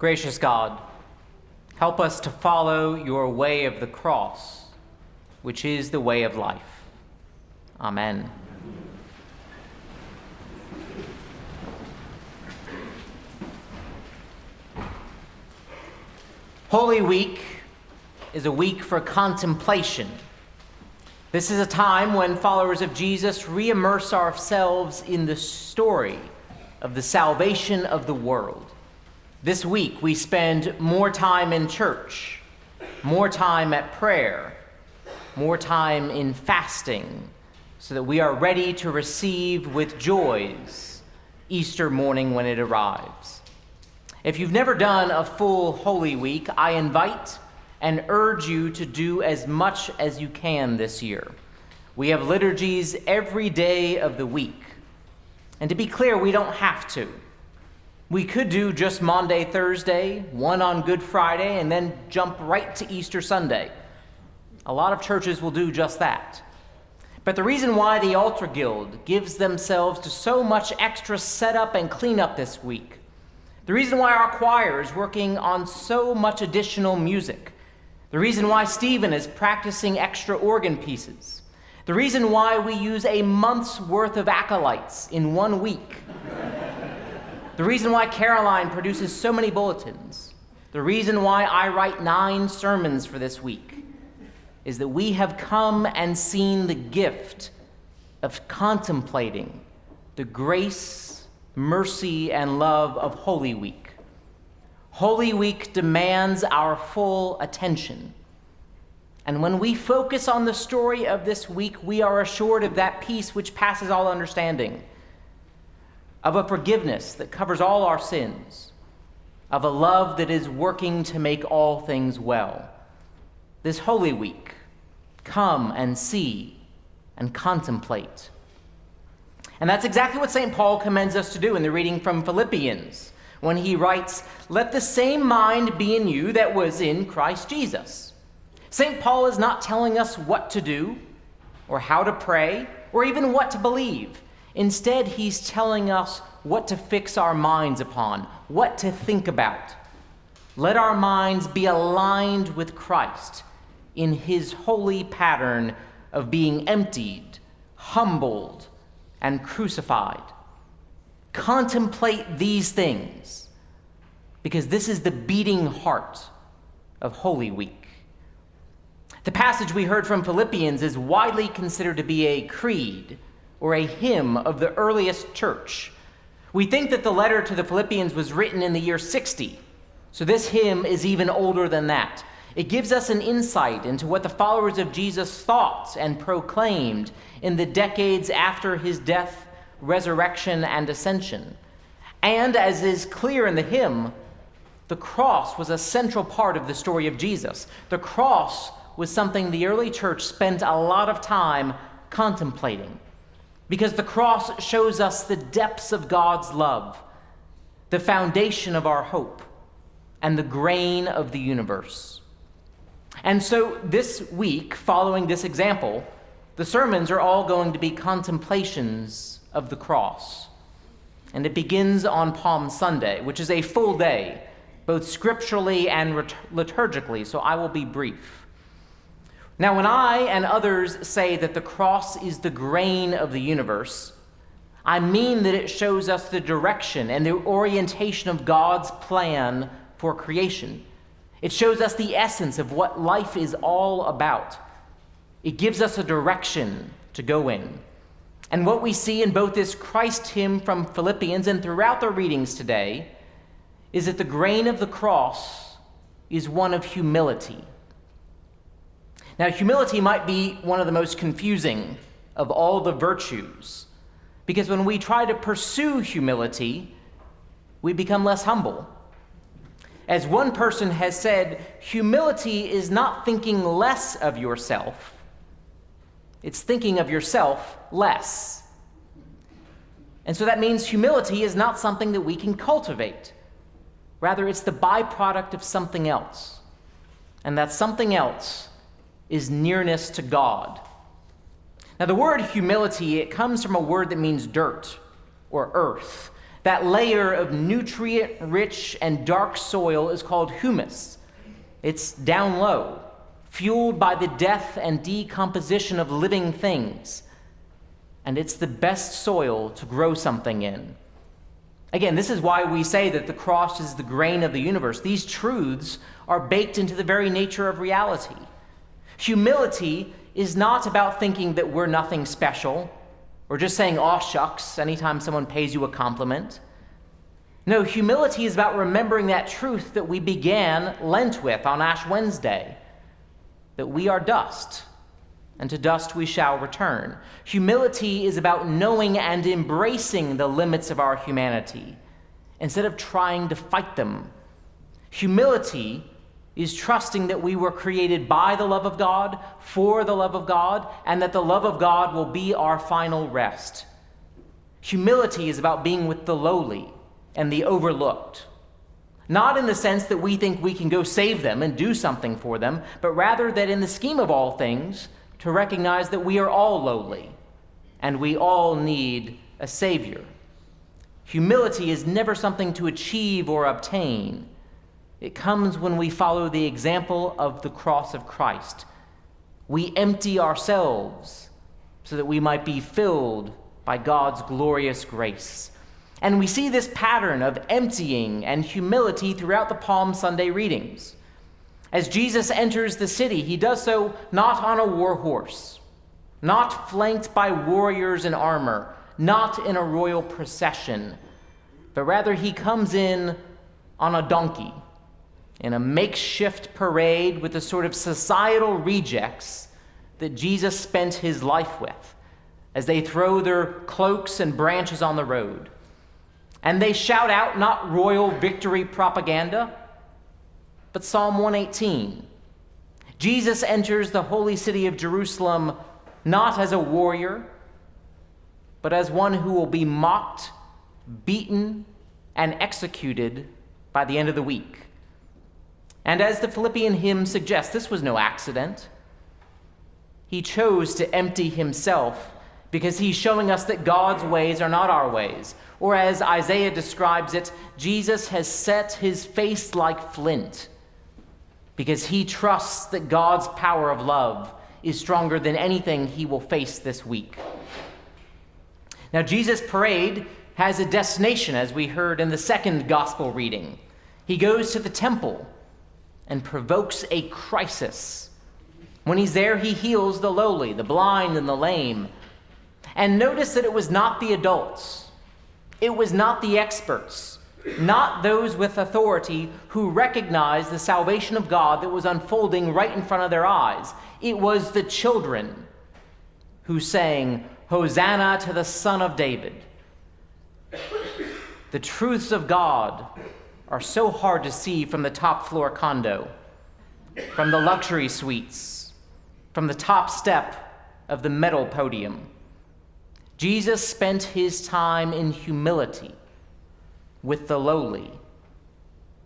Gracious God, help us to follow your way of the cross, which is the way of life. Amen. Holy Week is a week for contemplation. This is a time when followers of Jesus re immerse ourselves in the story of the salvation of the world. This week, we spend more time in church, more time at prayer, more time in fasting, so that we are ready to receive with joys Easter morning when it arrives. If you've never done a full Holy Week, I invite and urge you to do as much as you can this year. We have liturgies every day of the week. And to be clear, we don't have to. We could do just Monday, Thursday, one on Good Friday, and then jump right to Easter Sunday. A lot of churches will do just that. But the reason why the Altar Guild gives themselves to so much extra setup and cleanup this week, the reason why our choir is working on so much additional music, the reason why Stephen is practicing extra organ pieces, the reason why we use a month's worth of acolytes in one week. The reason why Caroline produces so many bulletins. The reason why I write nine sermons for this week is that we have come and seen the gift of contemplating the grace, mercy, and love of Holy Week. Holy Week demands our full attention. And when we focus on the story of this week, we are assured of that peace which passes all understanding, of a forgiveness that covers all our sins, of a love that is working to make all things well. This Holy Week, come and see and contemplate. And that's exactly what St. Paul commends us to do in the reading from Philippians when he writes, Let the same mind be in you that was in Christ Jesus St. Paul is not telling us what to do, or how to pray, or even what to believe. Instead, he's telling us what to fix our minds upon, what to think about. Let our minds be aligned with Christ in his holy pattern of being emptied, humbled, and crucified. Contemplate these things because this is the beating heart of Holy Week. The passage we heard from Philippians is widely considered to be a creed or a hymn of the earliest church. We think that the letter to the Philippians was written in the year 60, so this hymn is even older than that. It gives us an insight into what the followers of Jesus thought and proclaimed in the decades after his death, resurrection, and ascension. And as is clear in the hymn, the cross was a central part of the story of Jesus. The cross was something the early church spent a lot of time contemplating because the cross shows us the depths of God's love, the foundation of our hope, and the grain of the universe. And so this week, following this example, the sermons are all going to be contemplations of the cross. And it begins on Palm Sunday, which is a full day, both scripturally and liturgically, so I will be brief. Now, when I and others say that the cross is the grain of the universe, I mean that it shows us the direction and the orientation of God's plan for creation. It shows us the essence of what life is all about. It gives us a direction to go in. And what we see in both this Christ hymn from Philippians and throughout the readings today is that the grain of the cross is one of humility. Now, humility might be one of the most confusing of all the virtues, because when we try to pursue humility, we become less humble. As one person has said, humility is not thinking less of yourself, it's thinking of yourself less. And so that means humility is not something that we can cultivate. Rather, it's the byproduct of something else. And that something else is nearness to God. Now, the word humility, it comes from a word that means dirt or earth. That layer of nutrient rich and dark soil is called humus. It's down low, fueled by the death and decomposition of living things. And it's the best soil to grow something in. Again, this is why we say that the cross is the grain of the universe. These truths are baked into the very nature of reality. Humility is not about thinking that we're nothing special or just saying, aw shucks, anytime someone pays you a compliment. No, humility is about remembering that truth that we began Lent with on Ash Wednesday that we are dust, and to dust we shall return. Humility is about knowing and embracing the limits of our humanity instead of trying to fight them. Humility is trusting that we were created by the love of God, for the love of God, and that the love of God will be our final rest. Humility is about being with the lowly and the overlooked. Not in the sense that we think we can go save them and do something for them, but rather that in the scheme of all things, to recognize that we are all lowly and we all need a Savior. Humility is never something to achieve or obtain. It comes when we follow the example of the cross of Christ. We empty ourselves so that we might be filled by God's glorious grace. And we see this pattern of emptying and humility throughout the Palm Sunday readings. As Jesus enters the city, he does so not on a war horse, not flanked by warriors in armor, not in a royal procession, but rather he comes in on a donkey in a makeshift parade with the sort of societal rejects that Jesus spent his life with as they throw their cloaks and branches on the road. And they shout out not royal victory propaganda, but Psalm 118. Jesus enters the holy city of Jerusalem not as a warrior, but as one who will be mocked, beaten, and executed by the end of the week. And as the Philippian hymn suggests, this was no accident. He chose to empty himself because he's showing us that God's ways are not our ways. Or as Isaiah describes it, Jesus has set his face like flint because he trusts that God's power of love is stronger than anything he will face this week. Now, Jesus' parade has a destination, as we heard in the second gospel reading. He goes to the temple and provokes a crisis. When he's there, he heals the lowly, the blind, and the lame. And notice that it was not the adults, it was not the experts, not those with authority who recognized the salvation of God that was unfolding right in front of their eyes. It was the children who sang, Hosanna to the Son of David. The truths of God are so hard to see from the top floor condo, from the luxury suites, from the top step of the metal podium. Jesus spent his time in humility with the lowly,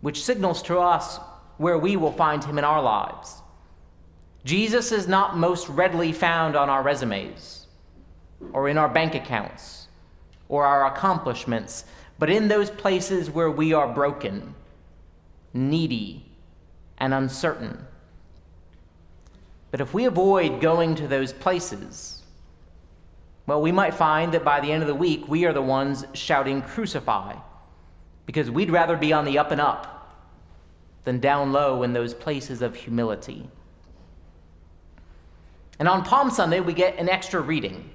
which signals to us where we will find him in our lives. Jesus is not most readily found on our resumes or in our bank accounts or our accomplishments but in those places where we are broken, needy, and uncertain. But if we avoid going to those places, well, we might find that by the end of the week, we are the ones shouting, Crucify, because we'd rather be on the up and up than down low in those places of humility. And on Palm Sunday, we get an extra reading.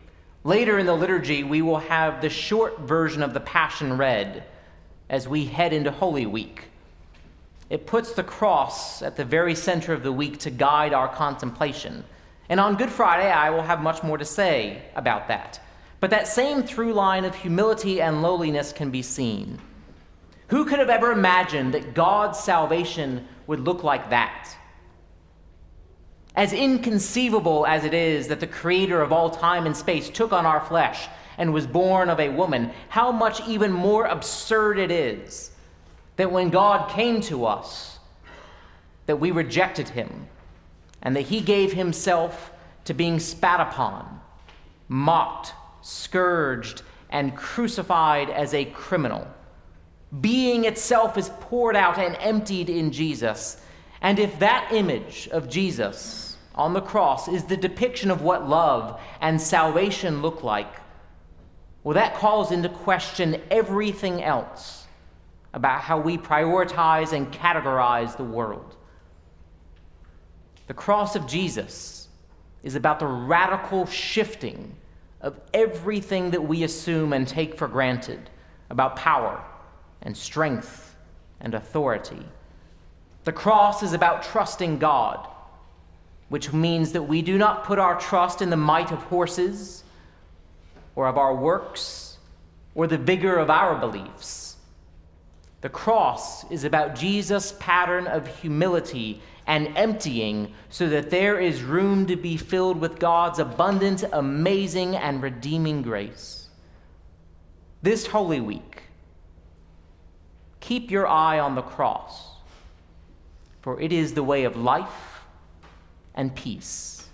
Later in the liturgy, we will have the short version of the Passion read as we head into Holy Week. It puts the cross at the very center of the week to guide our contemplation. And on Good Friday, I will have much more to say about that. But that same through line of humility and lowliness can be seen. Who could have ever imagined that God's salvation would look like that? As inconceivable as it is that the creator of all time and space took on our flesh and was born of a woman, how much even more absurd it is that when God came to us, that we rejected him and that he gave himself to being spat upon, mocked, scourged, and crucified as a criminal. Being itself is poured out and emptied in Jesus. And if that image of Jesus on the cross is the depiction of what love and salvation look like, well, that calls into question everything else about how we prioritize and categorize the world. The cross of Jesus is about the radical shifting of everything that we assume and take for granted about power and strength and authority. The cross is about trusting God, which means that we do not put our trust in the might of horses or of our works or the vigor of our beliefs. The cross is about Jesus' pattern of humility and emptying so that there is room to be filled with God's abundant, amazing, and redeeming grace. This Holy Week, keep your eye on the cross, for it is the way of life and peace.